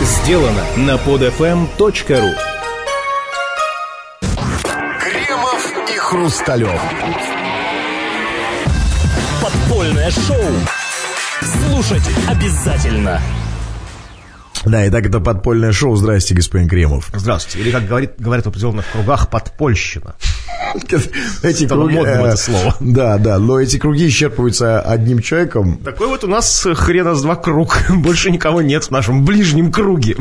сделано на podfm.ru Кремов и Хрусталев. Подпольное шоу. Слушать обязательно. Да, итак, это подпольное шоу. Здрасте, господин Кремов. Здравствуйте. Или, как говорит, говорят в определенных кругах, подпольщина. Эти круги, э, это слово. Да, да, но эти круги исчерпываются одним человеком. Такой вот у нас хрена с два круг. Больше никого нет в нашем ближнем круге.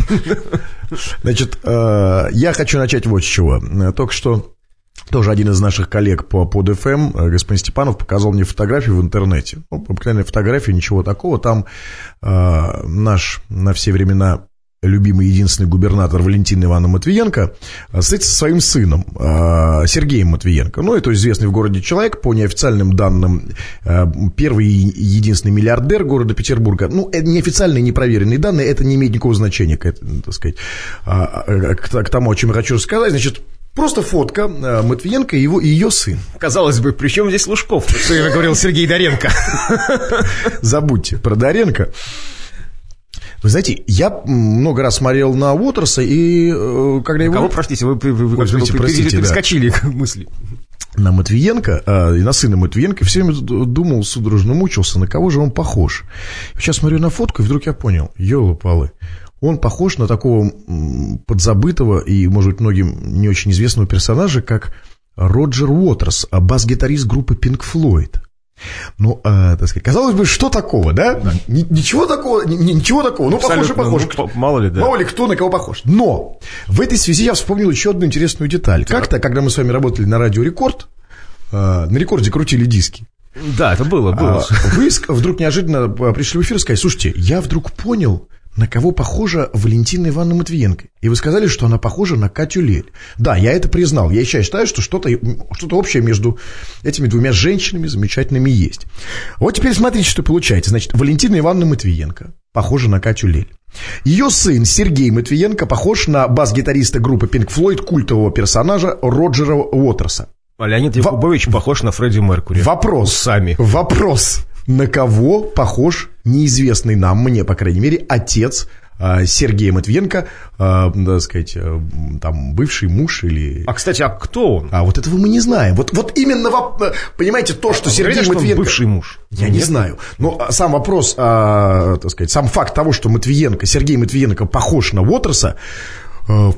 Значит, э, я хочу начать вот с чего. Э, Только что тоже один из наших коллег по под FM, господин Степанов, показал мне фотографию в интернете. Ну, обыкновенная фотография, ничего такого. Там э, наш на все времена любимый единственный губернатор Валентин Ивановна Матвиенко э, стоит со своим сыном э, Сергеем Матвиенко. Ну, это известный в городе человек, по неофициальным данным, э, первый и единственный миллиардер города Петербурга. Ну, это неофициальные, непроверенные данные, это не имеет никакого значения, к, так сказать, а, а, к, тому, о чем я хочу рассказать. Значит, Просто фотка э, Матвиенко и его, и ее сын. Казалось бы, при чем здесь Лужков? Что я говорил Сергей Доренко. Забудьте про Доренко. Вы знаете, я много раз смотрел на Уотерса, и э, когда его... Кого, простите, вы, вы, вы, Ой, простите, да. перескочили к мысли. на Матвиенко э, и на сына Матвиенко все время думал, судорожно мучился, на кого же он похож. Сейчас смотрю на фотку, и вдруг я понял, елы-палы, он похож на такого подзабытого и, может быть, многим не очень известного персонажа, как Роджер Уотерс, а бас-гитарист группы Pink Floyd. Ну, э, так сказать, казалось бы, что такого, да? Ни- ничего такого, ни- ни- ничего такого. Ну, похож и Абсолютно. похож. Ну, мало ли, да. Мало ли кто на кого похож. Но в этой связи я вспомнил еще одну интересную деталь. Как-то, когда мы с вами работали на радио Рекорд, э, на Рекорде крутили диски. Да, это было, было. А Вы вдруг неожиданно а, пришли в эфир и сказали, слушайте, я вдруг понял, на кого похожа Валентина Ивановна Матвиенко. И вы сказали, что она похожа на Катю Лель. Да, я это признал. Я сейчас считаю, что что-то что общее между этими двумя женщинами замечательными есть. Вот теперь смотрите, что получается. Значит, Валентина Ивановна Матвиенко похожа на Катю Лель. Ее сын Сергей Матвиенко похож на бас-гитариста группы Pink Floyd, культового персонажа Роджера Уотерса. А Леонид Якубович похож на Фредди Меркури. Вопрос. Сами. Вопрос. На кого похож неизвестный нам, мне, по крайней мере, отец а, Сергея Матвиенко, а, так сказать, а, там, бывший муж или... А, кстати, а кто он? А вот этого мы не знаем. Вот, вот именно, воп- понимаете, то, что Сергей Уверены, что он Матвиенко... бывший муж? Я не знаю. Но а, сам вопрос, а, так сказать, сам факт того, что Матвиенко, Сергей Матвиенко похож на Уотерса, а,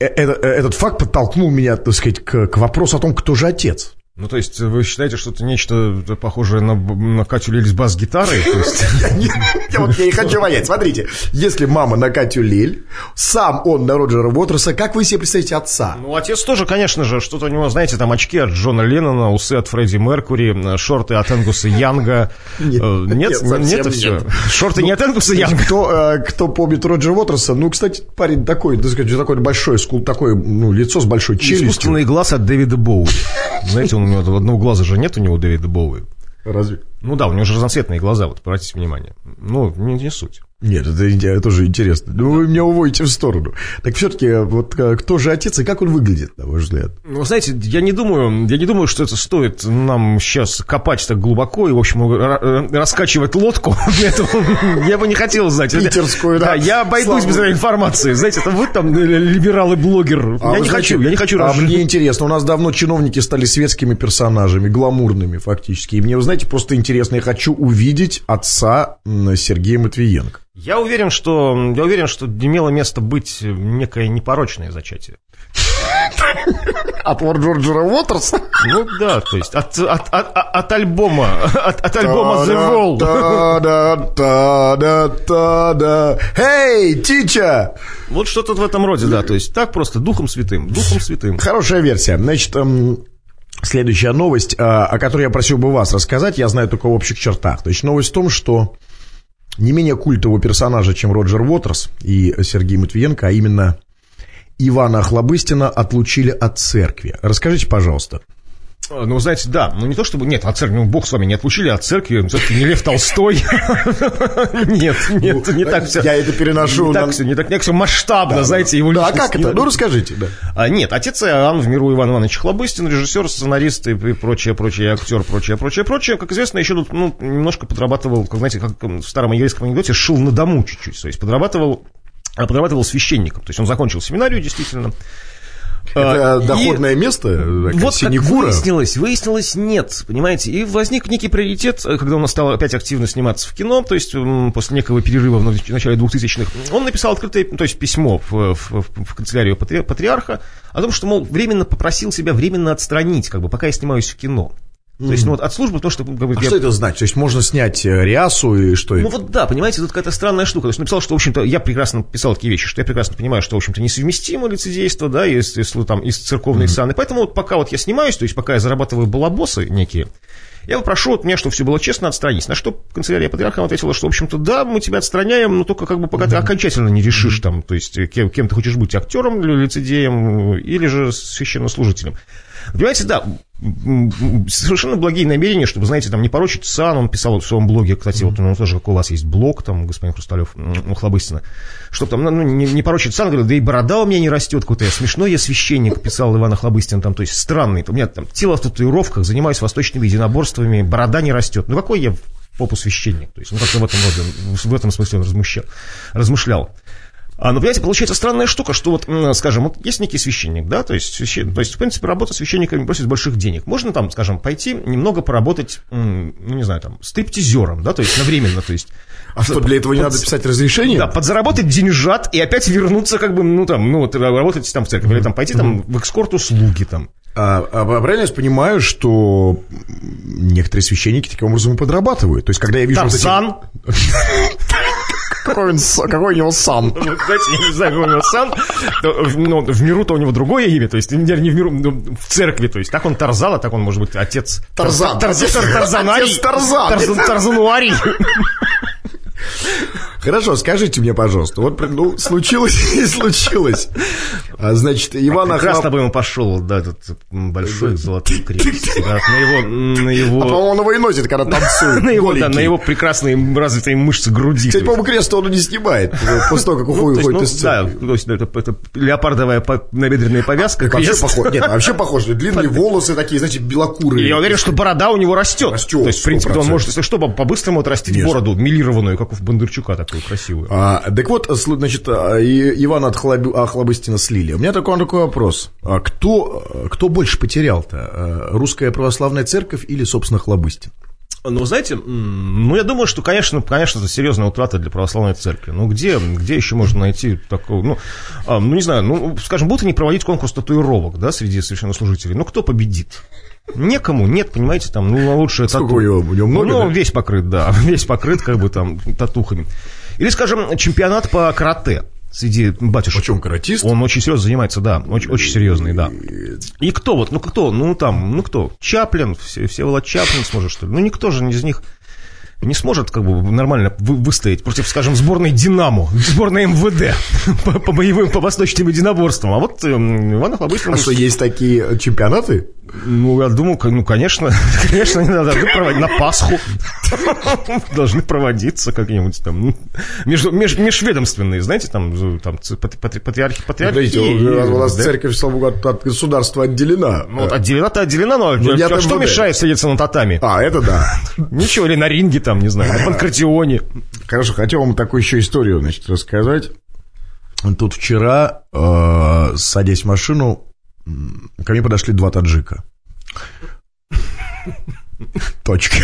э- э- этот факт подтолкнул меня, так сказать, к, к вопросу о том, кто же отец. Ну, то есть, вы считаете, что это нечто похожее на, на Катю Лель с бас-гитарой? Не- вот я и хочу понять. Смотрите, если мама на Катю Лель, сам он на Роджера Уотерса, как вы себе представите отца? Ну, отец тоже, конечно же, что-то у него, знаете, там очки от Джона Леннона, усы от Фредди Меркури, шорты от Энгуса Янга. Нет, Э, нет, Нет, нет. все. Шорты не от Энгуса Янга. Кто, э, помнит Роджера Уотерса, ну, кстати, парень такой, такой большой, такое, ну, лицо с большой челюстью. Искусственный глаз от Дэвида Боуи. Знаете, он него одного глаза же нет у него Дэвида Боуи. Разве? Ну да, у него же разноцветные глаза, вот обратите внимание. Ну, не, не суть. Нет, это, тоже интересно. Ну, вы меня уводите в сторону. Так все-таки, вот э, кто же отец и как он выглядит, на ваш взгляд? Ну, знаете, я не думаю, я не думаю, что это стоит нам сейчас копать так глубоко и, в общем, ра- э, раскачивать лодку. Я бы не хотел знать. Питерскую, да. Я обойдусь без Славную. информации. Знаете, это вы там э, либерал и блогер. А Я не хочу, я не хочу А мне интересно, у нас давно чиновники стали светскими персонажами, гламурными фактически. И мне, вы знаете, просто интересно, я хочу увидеть отца Сергея Матвиенко. Я уверен, что я уверен, что имело место быть некое непорочное зачатие. От Роджера Уотерса? Ну да, то есть от, от, от, от альбома, от, от альбома The Wall. Та-да-та-да-та-да. Эй, тича! Вот что-то в этом роде, да, то есть так просто, духом святым, духом святым. Хорошая версия. Значит, эм, следующая новость, э, о которой я просил бы вас рассказать, я знаю только в общих чертах. Значит, новость в том, что не менее культового персонажа, чем Роджер Уотерс и Сергей Матвиенко, а именно Ивана Охлобыстина отлучили от церкви. Расскажите, пожалуйста. А, Ну, знаете, да, ну не то чтобы, нет, от церкви, ну, бог с вами, не отлучили от церкви, все-таки не Лев Толстой. Нет, нет, не так все. Я это переношу Не так все, не так, все масштабно, знаете, его Да, а как это? Ну, расскажите, да. А, нет, отец Иоанн в миру Иван Иванович Хлобыстин, режиссер, сценарист и прочее, прочее, актер, прочее, прочее, прочее. Как известно, еще тут, ну, немножко подрабатывал, как, знаете, как в старом еврейском анекдоте, шил на дому чуть-чуть. То есть подрабатывал а подрабатывал священником. То есть он закончил семинарию, действительно. Это А, и- доходное место? такая вот как синекура? выяснилось, выяснилось нет, понимаете, и возник некий приоритет, э, когда он стал опять активно сниматься в кино, то есть после некого перерыва в нач- начале 2000-х, он написал открытое, то есть письмо в, в- в- в канцелярию патри- патриарха о том, что, мол, временно попросил себя временно отстранить, как бы, пока я снимаюсь в кино. То есть, ну, вот от службы, потому что... как бы, А я- что это значит? То есть можно снять э, рясу и что ну это? вот да, понимаете, тут какая-то странная штука. То есть написал, что, в общем-то, я прекрасно писал такие вещи, что я прекрасно понимаю, что, в общем-то, несовместимо лицедейство, да, и с, и с, там, и с церковной саны. Поэтому вот пока вот я снимаюсь, то есть пока я зарабатываю балабосы некие, я попрошу от меня, чтобы все было честно, отстранить. На что канцелярия патриарха ответила, что, в общем-то, да, мы тебя отстраняем, но только как бы пока ты окончательно не решишь там, то есть кем, кем ты хочешь быть, актером или лицедеем, или же священнослужителем. Понимаете, да, совершенно благие намерения, чтобы, знаете, там не порочить сан, он писал в своем блоге, кстати, вот он тоже, как у вас есть блог, там, господин Хрусталев, у Хлобыстина, чтобы там, ну, не, не порочить сан, говорил, да и борода у меня не растет, какой-то я смешной, я священник, писал Иван Охлобыстин, там, то есть странный, у меня там тело в татуировках, занимаюсь восточными единоборствами, борода не растет, ну какой я попу священник, то есть, ну, как-то в этом роде, в этом смысле он размыщал, размышлял. А, ну, понимаете, получается странная штука, что вот, скажем, вот есть некий священник, да, то есть, священ... то есть, в принципе, работа священниками просит больших денег. Можно там, скажем, пойти немного поработать, ну, не знаю, там, стриптизером, да, то есть, навременно, то есть, А что, для этого не надо писать разрешение? да, подзаработать деньжат и опять вернуться, как бы, ну, там, ну, вот, работать там в церкви, или там пойти там в экскорт услуги там. А, а правильно я понимаю, что некоторые священники таким образом и подрабатывают? То есть, когда я вижу... вот эти- Какой, он какой у него сан? Ну, знаете, я не знаю, какой у него сан, но, в- ну, в миру-то у него другое имя, то есть, не в миру, ну, в церкви, то есть, так он Тарзан, а так он может быть отец... Тарзан. Тарзан, Тарзан, Тарзанарий. Тарзан- Тарзануарий. Хорошо, скажите мне, пожалуйста, вот, ну, случилось и случилось. А, значит, Иван Прекрасно Охлоб... бы ему пошел, да, этот большой золотой крест. Да, На его, на А, его, по-моему, он его и носит, когда танцует. на его, да, на его прекрасные развитые мышцы груди. Кстати, то есть. по-моему, крест он и не снимает после того, как Ну, то уходит есть, ну, из да, то есть, это, это леопардовая набедренная повязка. Вообще крест. похож. Нет, вообще похож. Длинные волосы такие, знаете, белокурые. Я уверен, что борода у него растет. Растет, То есть, в принципе, он 100%. может, если что, по- по-быстрому отрастить бороду милированную, как у Бондарчука, такую красивую. А, так вот, значит, а, Ивана Охлоб- Охлобыстина слили. У меня такой, такой вопрос. А кто, кто больше потерял-то? А, Русская православная церковь или, собственно, Хлобыстин? Ну, знаете, ну, я думаю, что, конечно, конечно, это серьезная утрата для православной церкви. Ну, где, где еще можно найти такого, ну, а, ну, не знаю, ну, скажем, будут они проводить конкурс татуировок, да, среди священнослужителей. Ну, кто победит? Некому, нет, понимаете, там, ну, лучше Сколько у него? У него много, Ну, да? весь покрыт, да, весь покрыт, как бы, там, татухами. Или, скажем, чемпионат по карате среди батюшек. Почему каратист? Он очень серьезно занимается, да, очень, очень серьезный, да. И кто вот, ну кто, ну там, ну кто, Чаплин, все, Всеволод Чаплин сможет, что ли? Ну никто же из них не сможет как бы нормально вы- выстоять против, скажем, сборной «Динамо», сборной МВД по, по боевым, по восточным единоборствам. А вот эм, Иван Охлобыстин... А что, есть такие чемпионаты? Ну, я думаю, ну, конечно, конечно, они должны проводить на Пасху. Должны проводиться как-нибудь там. ну, Между, меж- межведомственные, знаете, там, там патриархи, патриархи. Смотрите, и- у нас- церковь, слава богу, от, государства отделена. Ну, вот отделена-то отделена, но Ну, а что мешает садиться на татами? А, это да. Ничего, или на ринге там, не знаю, на панкратионе. Хорошо, хотел вам такую еще историю, значит, рассказать. Тут вчера, э, садясь в машину, ко мне подошли два таджика. Точка.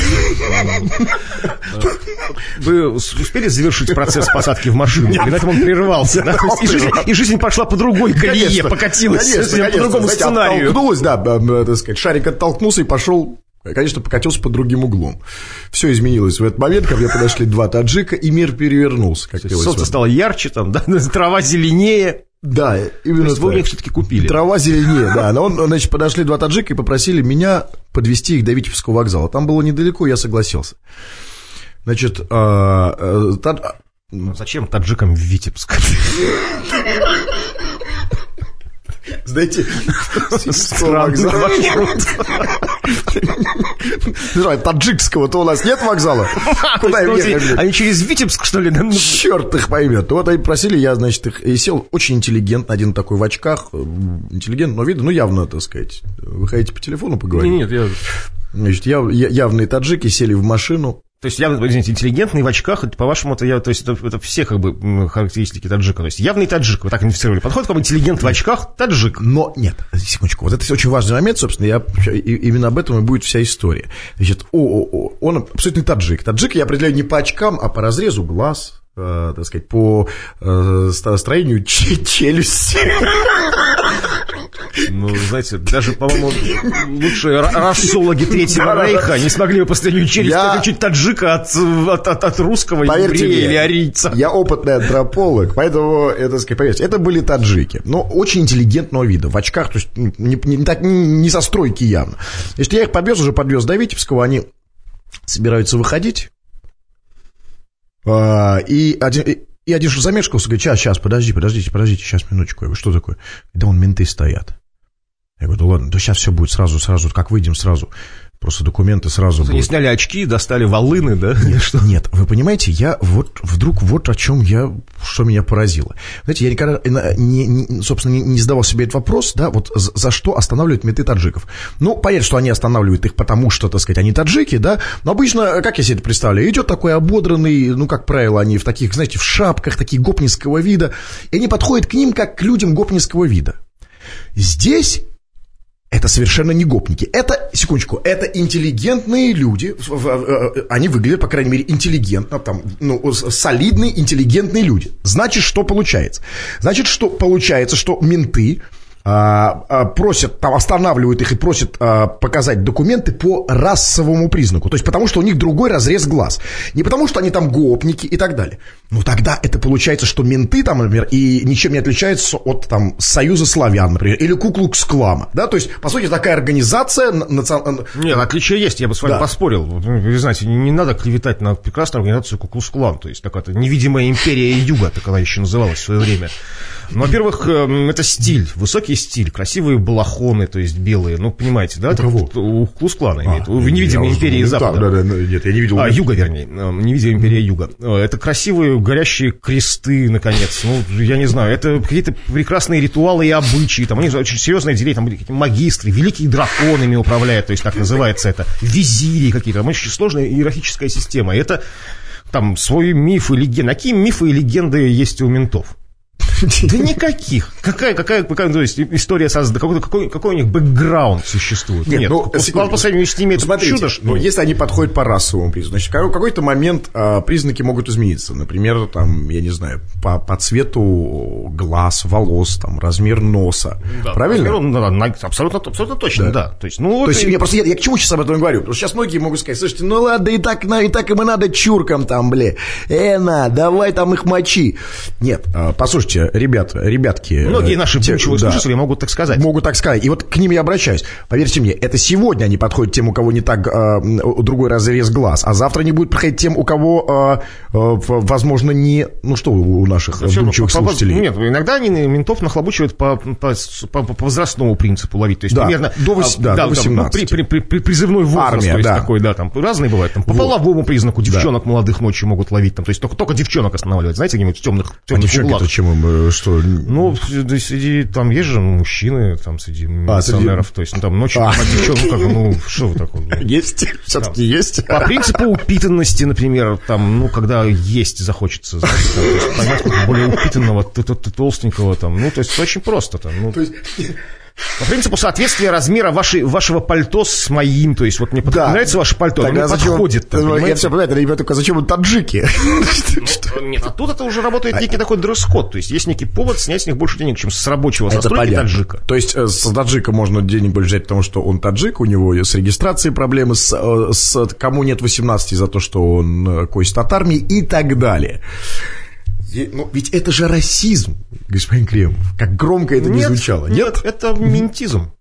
Вы ус- успели завершить процесс посадки в машину? Или на этом он прервался? да? И, жизнь, и жизнь пошла по другой колее, покатилась конечно, по конечно. другому Знаете, сценарию. Оттолкнулась, да, так сказать, шарик оттолкнулся и пошел, конечно, покатился под другим углом. Все изменилось в этот момент, ко мне подошли два таджика, и мир перевернулся, как Солнце стало ярче, там, да, трава зеленее. Да, То именно есть вы у так. них все-таки купили. Трава зеленее, да. Но он, значит, подошли два таджика и попросили меня подвести их до Витебского вокзала. Там было недалеко, я согласился. Значит, а, э, Ну, Зачем таджикам в Витебск? знаете, Витебского Слушай, таджикского-то у нас нет вокзала. Куда им ехать? Они через Витебск, что ли? Черт их поймет. Вот они просили, я, значит, их и сел очень интеллигентно, один такой в очках, э, интеллигентного вида, ну, явно, так сказать. Вы хотите по телефону поговорить? Нет, я... Значит, явные таджики сели в машину. То есть явно, извините, интеллигентный в очках, по-вашему, это, я, то есть это, это все как бы характеристики таджика. То есть явный таджик, вы так идентифицировали. Подходит к вам интеллигент в очках, таджик. Но нет, секундочку, вот это очень важный момент, собственно, я, именно об этом и будет вся история. Значит, о, о, о, он абсолютно таджик. Таджик я определяю не по очкам, а по разрезу глаз, э, так сказать, по э, ст- строению че- челюсти. Ну, знаете, даже, по-моему, лучшие ра- расологи Третьего Рейха не смогли бы по состоянию челюсти Я- отличить таджика от, от, от, от русского еврея мне, или арийца. Я опытный антрополог, поэтому, это, поверьте, это были таджики, но очень интеллигентного вида, в очках, то есть ну, не, не так, не со стройки явно. Значит, я их подвез, уже подвез до Витебского, они собираются выходить, а, и один, и- один что замешкался, говорит, сейчас, сейчас, подожди, подождите, подождите, сейчас, минуточку. Я говорю, что такое? Да вон менты стоят. Я говорю, да ладно, да сейчас все будет сразу, сразу, как выйдем сразу. Просто документы сразу Они будут. сняли очки, достали волыны, да? Что? Нет, вы понимаете, я вот вдруг вот о чем я, что меня поразило. Знаете, я никогда, не, не- собственно, не, не задавал себе этот вопрос, да, вот за, за что останавливают меты таджиков. Ну, понятно, что они останавливают их потому, что, так сказать, они таджики, да, но обычно, э, как я себе это представляю, идет такой ободранный, ну, как правило, они в таких, знаете, в шапках, такие гопнинского вида, и они подходят к ним, как к людям гопнинского вида. Здесь это совершенно не гопники. Это, секундочку, это интеллигентные люди. Э, Они выглядят, по крайней мере, интеллигентно, там, ну, солидные, интеллигентные люди. Значит, что получается? Значит, что получается, что менты просят, там, останавливают их и просят а, показать документы по расовому признаку. То есть потому, что у них другой разрез глаз. Не потому, что они там гопники и так далее. Ну, тогда это получается, что менты там, например, и ничем не отличаются от там Союза славян, например, или Куклукс-клама. Да, то есть, по сути, такая организация... на- национ- Нет, отличия есть, я бы с вами Да. поспорил. Вы знаете, не, надо клеветать на прекрасную организацию Куклус-клан, то есть такая невидимая империя юга, так она еще называлась в свое время. Ну, во-первых, эм, это стиль, высокий стиль, красивые балахоны, то есть белые, ну, понимаете, да? У кого? У Клус-клана имеет, в невидимой я уже империи думал, Запада. Да, да, да, нет, я не видел. А, юга, вернее, э, невидимая империя юга. Э, Это красивые горящие кресты, наконец. Ну, я не знаю, это какие-то прекрасные ритуалы и обычаи. Там, они же очень серьезное отделение, там были какие-то магистры, великие драконами управляют, то есть так называется это. Визири какие-то, там очень сложная иерархическая система. И это там свой миф и легенда. Какие мифы и легенды есть у ментов? Да никаких. Какая, какая, какая то есть, история создана, какой, какой, какой у них бэкграунд существует? Нет, ну, по- секундочку. по сравнению с ними это Смотрите, чудо, что ну, ли? если они подходят по расовому признаку, значит, в какой-то момент а, признаки могут измениться. Например, там, я не знаю, по, по цвету глаз, волос, там, размер носа. Да, Правильно? размер, да, на- абсолютно, абсолютно точно, да. То есть, ну, То есть, это- я просто я, я к чему сейчас об этом говорю? Потому что сейчас многие могут сказать, слушайте, ну ладно, и так, на- и так им и надо чуркам там, бля. Э, на, давай там их мочи. Нет, а, послушайте, ребят, ребятки. многие э, наши те- бывшие да. слушатели могут так сказать. Могут так сказать. И вот к ним я обращаюсь. Поверьте мне, это сегодня они подходят тем, у кого не так а, м, другой разрез глаз, а завтра они будут подходить тем, у кого, а, а, в- возможно, не... Ну что у наших Всё равно вдумчивых по- слушателей? Нет, иногда они ментов нахлобучивают по, по, по- по возрастному принципу ловить. То есть Да, примерно до вось- а, да, до там, 18. при, при- при- при- призывной возраст, Армия, то есть да. такой, да, там разные бывают. Там, по Вот. половому признаку девчонок молодых ночью могут ловить. Там, то есть только, только девчонок останавливать, знаете, где-нибудь в темных, А темных девчонки-то углах. чем им, э, что... Ну, среди, там есть же мужчины, там, среди А, среди- милиционеров, то есть, ну, там, ночью, А. ну, как, ну, что вы такое? Есть? Все-таки есть? По принципу упитанности, например, там, ну, когда есть захочется, знаете, там, есть, какого-то более упитанного, толстенького, там, ну, то есть, очень просто, там, ну, То есть, по принципу соответствия размера вашей, вашего пальто с моим, то есть, вот мне Да. нравится ваше пальто, оно тогда мне зачем... подходит, там, я понимаете? все понимаю, ребята, только зачем им таджики? Нет, а тут это уже работает некий такой дресс-код, то есть, есть некий повод снять с них больше денег, чем с рабочего, со Это стройки понятно. таджика. То есть э, с таджика можно денег больше взять, потому что он таджик, у него с регистрацией проблемы, с, э, с кому нет 18 за то, что он э, кость от армии и так далее. Ну, ведь это же расизм, господин Кремов. Как громко это не звучало. Нет? это ментизм.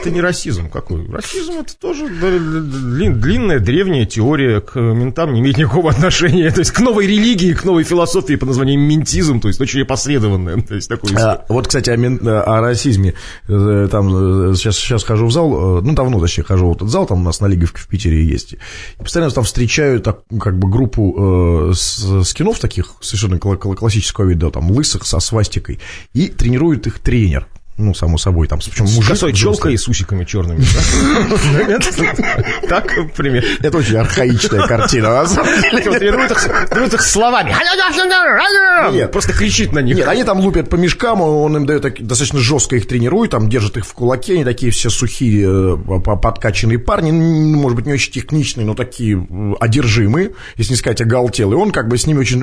Это не расизм какой. Расизм это тоже дли- длинная древняя теория к ментам не имеет никакого отношения. То есть к новой религии, к новой философии под названием ментизм, то есть очень опосредованная. То есть такой А, вот, кстати, о, мен- о расизме. Э, Там э, сейчас, сейчас хожу в зал, э, ну, давно, точнее, хожу в этот зал, там у нас на Лиговке в Питере есть. И постоянно там встречаю так, как бы группу э, скинов таких, совершенно кла- кла- классического вида, там, лысых, со свастикой, и тренирует их тренер. Ну, само собой, там, причем С мужик косой взрослый. челкой и с усиками черными. Так, пример. Это очень архаичная картина. на самом деле. Их словами. Нет. Просто кричит на них. Нет, они там лупят по мешкам, он им дает достаточно жестко их тренирует, там держит их в кулаке, они такие все сухие, э, по- подкачанные парни, может быть, не очень техничные, но такие одержимые, если не сказать оголтелые. Он как бы с ними очень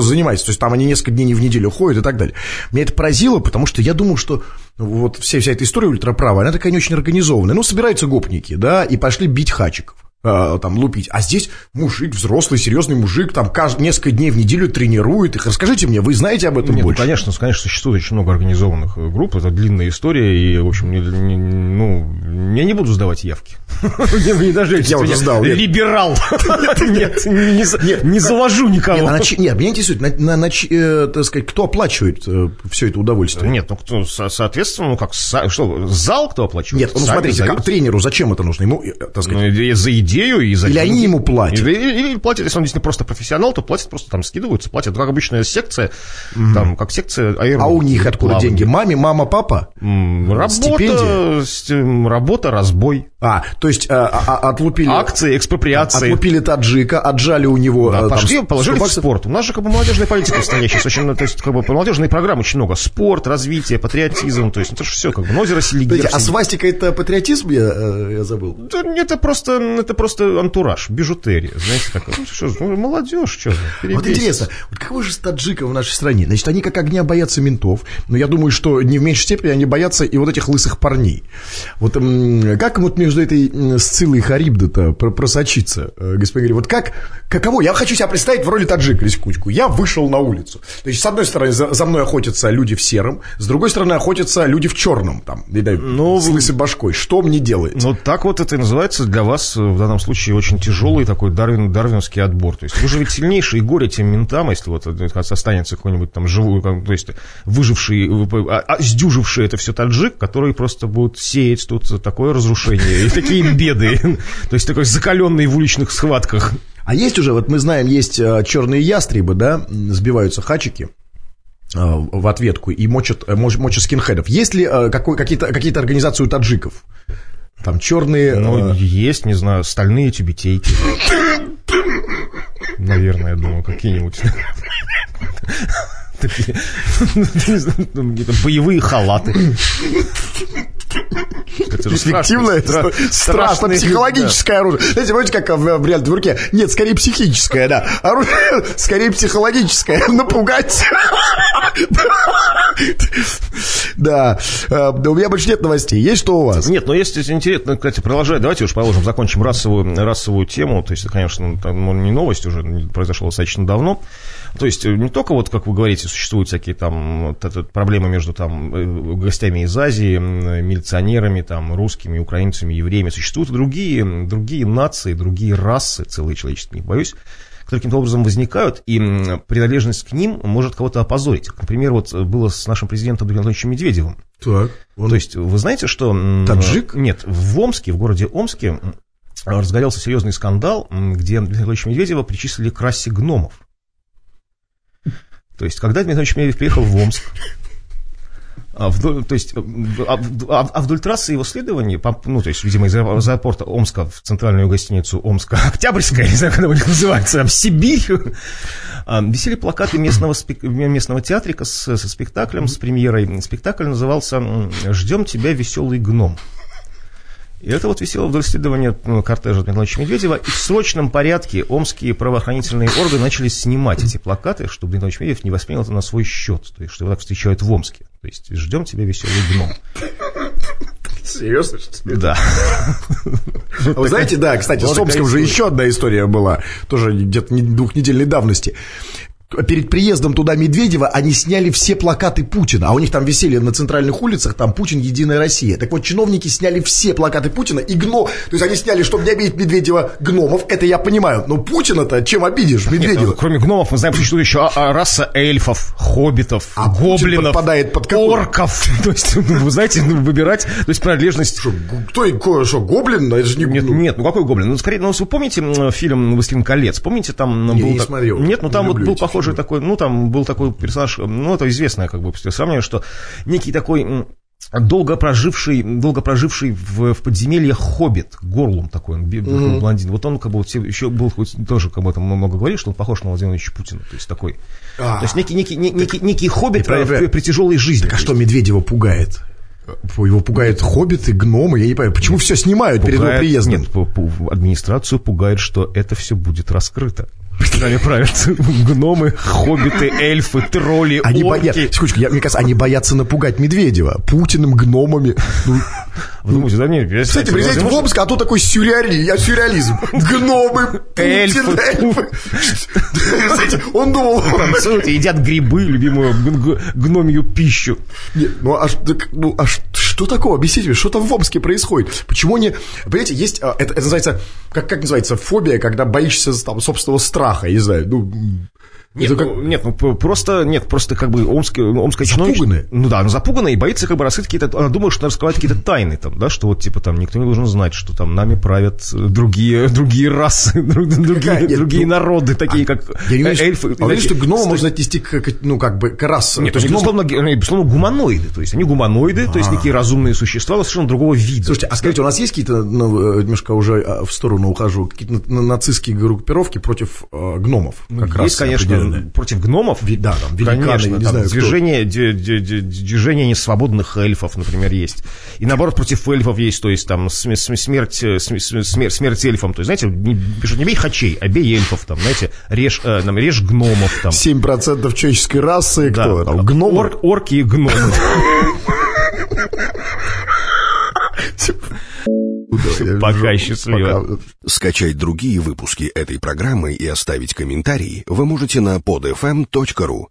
занимается, то есть там они несколько дней в неделю ходят и так далее. Меня это поразило, потому что я думал, что вот вся, вся эта история ультраправая, она такая не очень организованная. Ну, собираются гопники, да, и пошли бить хачиков а, там лупить. А здесь мужик, взрослый, серьезный мужик, там каждый, несколько дней в неделю тренирует их. Расскажите мне, вы знаете об этом Нет, ну, больше? конечно, конечно, существует очень много организованных э, групп, это длинная история, и, в общем, не- не- ну, я не буду сдавать явки. Я уже сдал. Либерал. Нет, не за- не заложу Нет, никого. а нет, меня интересует, э, так сказать, кто оплачивает все это удовольствие? Нет, ну, кто, со- соответственно, ну, как, что, зал кто оплачивает? Нет, ну смотрите, тренеру зачем это нужно? Ему, э, так сказать, Ну, за идею и за Или они деньги. ему платят? Или, или- или платят, если он действительно просто профессионал, то платят просто там скидываются, платят, как обычная секция, там, как секция аэробики. а у них откуда плавания. деньги? Маме, мама, папа? Работа, Стипендия? работа, разбой, А, то есть а, а, а, отлупили... акции, экспроприации. Отлупили таджика, отжали у него... Да, э, там, пошли, 100 положили в спорт. У нас же как бы молодежная политика стоящая, очень, ну, то есть как бы молодежные программы очень много. Спорт, развитие, патриотизм, то есть это же все как бы. Ну, озеро Селигер. А свастика это патриотизм, я, э, я забыл? Да это просто, это просто антураж, бижутерия, знаете. Ну, что, ну, молодежь, что же, Вот интересно, вот какой же с таджиком в нашей стране? Значит, они как огня боятся ментов, но я думаю, что не в меньшей степени они боятся и вот этих лысых парней. Вот как вот между этой м, Сциллой и Харибдой-то про- просочиться, э, господин Григорий? Вот как, каково? Я хочу себя представить в роли таджика, на секундочку. Я вышел на улицу. То есть, с одной стороны, за, за мной охотятся люди в сером, с другой стороны, охотятся люди в черном, там, и, да, Ну, с лысой башкой. Что мне делать? Ну, так вот это и называется для вас э, в данном случае очень тяжелый такой дарвин, дарвиновский отбор. То есть вы же ведь сильнейший горе тем ментам, если вот э, останется какой-нибудь там живой, то есть выживший, а, а, сдюживший это все таджик, который просто будет сеять тут такое разрушение и такие беды. То есть такой закаленный в уличных схватках. А есть уже, вот мы знаем, есть э, черные ястребы, да, сбиваются хачики э, в ответку и мочат, э, моч- мочат скинхедов. Есть ли э, какой- какие-то какие организации у таджиков? Там черные... Ну, э, есть, не знаю, стальные тюбетейки. Наверное, я думаю, какие-нибудь. Такие, ну, какие-то боевые халаты. Это Эффективное, страшно, это стра- страшно, психологическое оружие. Знаете, помните, как в, в реальном дурке? Нет, скорее психическое, да. Оружие скорее психологическое. Напугать. Да. Э, У меня больше нет новостей. Есть что у вас? Нет, но есть интересно, кстати, продолжать, давайте уж положим, закончим расовую, расовую тему, то есть, конечно, не новость уже, произошло достаточно давно, то есть, не только, вот, как вы говорите, существуют всякие там вот проблемы между там э, гостями из Азии, милиционерами, там, русскими, украинцами, евреями, существуют и другие, другие нации, другие расы, целые человеческие, не боюсь, которые каким-то образом возникают, и принадлежность к ним может кого-то опозорить. Например, вот было с нашим президентом Дмитрием Анатольевичем Медведевым. Так. То есть, вы знаете, что... Таджик? Нет, в Омске, в городе Омске разгорелся серьезный скандал, где Дмитрия Анатольевича Медведева причислили к расе гномов. То есть, когда Дмитрий Медведев приехал в Омск, а вдоль, то есть, а, а- а вдоль трассы его следования, ну, то есть, видимо, из аэро- из аэропорта Омска в центральную гостиницу Омска, Октябрьская, не знаю, как она у них называется, там, Сибирь, а, висели плакаты местного, спек- местного театрика с, со спектаклем, с премьерой. Спектакль назывался «Ждем тебя, веселый гном». И это вот висело вдоль следования ну, кортежа Дмитрия Владимировича Медведева. И в срочном порядке омские правоохранительные органы начали снимать эти плакаты, чтобы Дмитрий Владимирович Медведев не воспринял это на свой счет. То есть, что его так встречают в Омске. То есть, ждем тебя, веселый гном. Серьезно, что ли? Да. А Вы знаете, да, кстати, с Омском же еще одна история была, тоже где-то не- двухнедельной давности. Перед приездом туда Медведева они сняли все плакаты Путина, а у них там висели на центральных улицах, там Путин, Единая Россия. Так вот, чиновники сняли все плакаты Путина и гно... То есть они сняли, чтобы не обидеть Медведева гномов, это я понимаю. Но Путина-то чем обидишь, Нет, Медведева? ну, кроме гномов, мы знаем, существует еще а- а, раса эльфов, хоббитов, А гоблинов, подпадает под какую? орков. То есть, ну, вы знаете, ну, выбирать, то есть принадлежность Что, кто, что, гоблин? Это же не... Нет, ну, нет, ну какой гоблин? Ну, скорее, ну, вы помните фильм «Властелин колец»? Помните, там Не, был... не так- смотрел. Нет, ну там вот был эти фильмы. такой, ну там был такой персонаж, ну это известное как бы сравнение, что некий такой долго проживший, долго проживший в, в подземельях хоббит, горлум такой, он mm блондин. Вот он как бы вот еще был, хоть тоже как бы там много говорит, что он похож на Владимира Ильича Путина. То есть такой. А, то есть некий, некий, некий, некий хоббит при, при, при тяжелой жизни. Так а что Медведева пугает? Его пугают хоббиты, гномы, я не понимаю, почему все снимают пугает, перед его приездом? Нет, администрацию пугает, что это все будет раскрыто. Нами правят гномы, хоббиты, эльфы, тролли, они орки. Боя... Скучка, я, мне кажется, они боятся напугать Медведева Путиным, гномами. Ну, Вы думаете, да, нет, Кстати, приезжайте в Омск, а тут такой сюрреализм, я сюрреализм. Гномы, Путин, эльфы. Он думал... Танцуют, едят грибы, любимую гномию пищу. Ну, а что такого? Объясните мне, что там в Омске происходит? Почему не... Понимаете, есть... А, это, это называется... Как, как называется? Фобия, когда боишься там, собственного страха, я не знаю. Ну, нет, это как... ну, нет, ну просто, нет, просто как бы омская, омская чиновничество... Ну да, она запугана и боится как бы раскрыть какие-то... Она думает, что она раскрывает какие-то тайны там, да, что вот типа там никто не должен знать, что там нами правят другие, другие расы, другие, нет, другие ну, народы, такие а, как я не эльфы. А уверен, что гнома можно отнести к, ну как бы к расам. Нет, то есть, гном... безусловно, безусловно, гуманоиды, то есть они гуманоиды, то есть а. некие разумные существа, совершенно другого вида. Слушайте, а скажите, у нас есть какие-то, ну, немножко уже в сторону ухожу, какие-то нацистские группировки против э, гномов? Как есть, конечно, против гномов? Да, там, великаны, Конечно, не там, знаю, движение, движение несвободных эльфов, например, есть. И наоборот, против эльфов есть, то есть там смерть, э, смерть, смерть эльфам. То есть, знаете, не, не бей хачей, а бей эльфов, там, знаете, режь, э, там, режь гномов. Там. 7% человеческой расы, да, кто там, гномы? Ор, орки и гномы. Пока счастливо. Скачать другие выпуски этой программы и оставить комментарии вы можете на podfm.ru.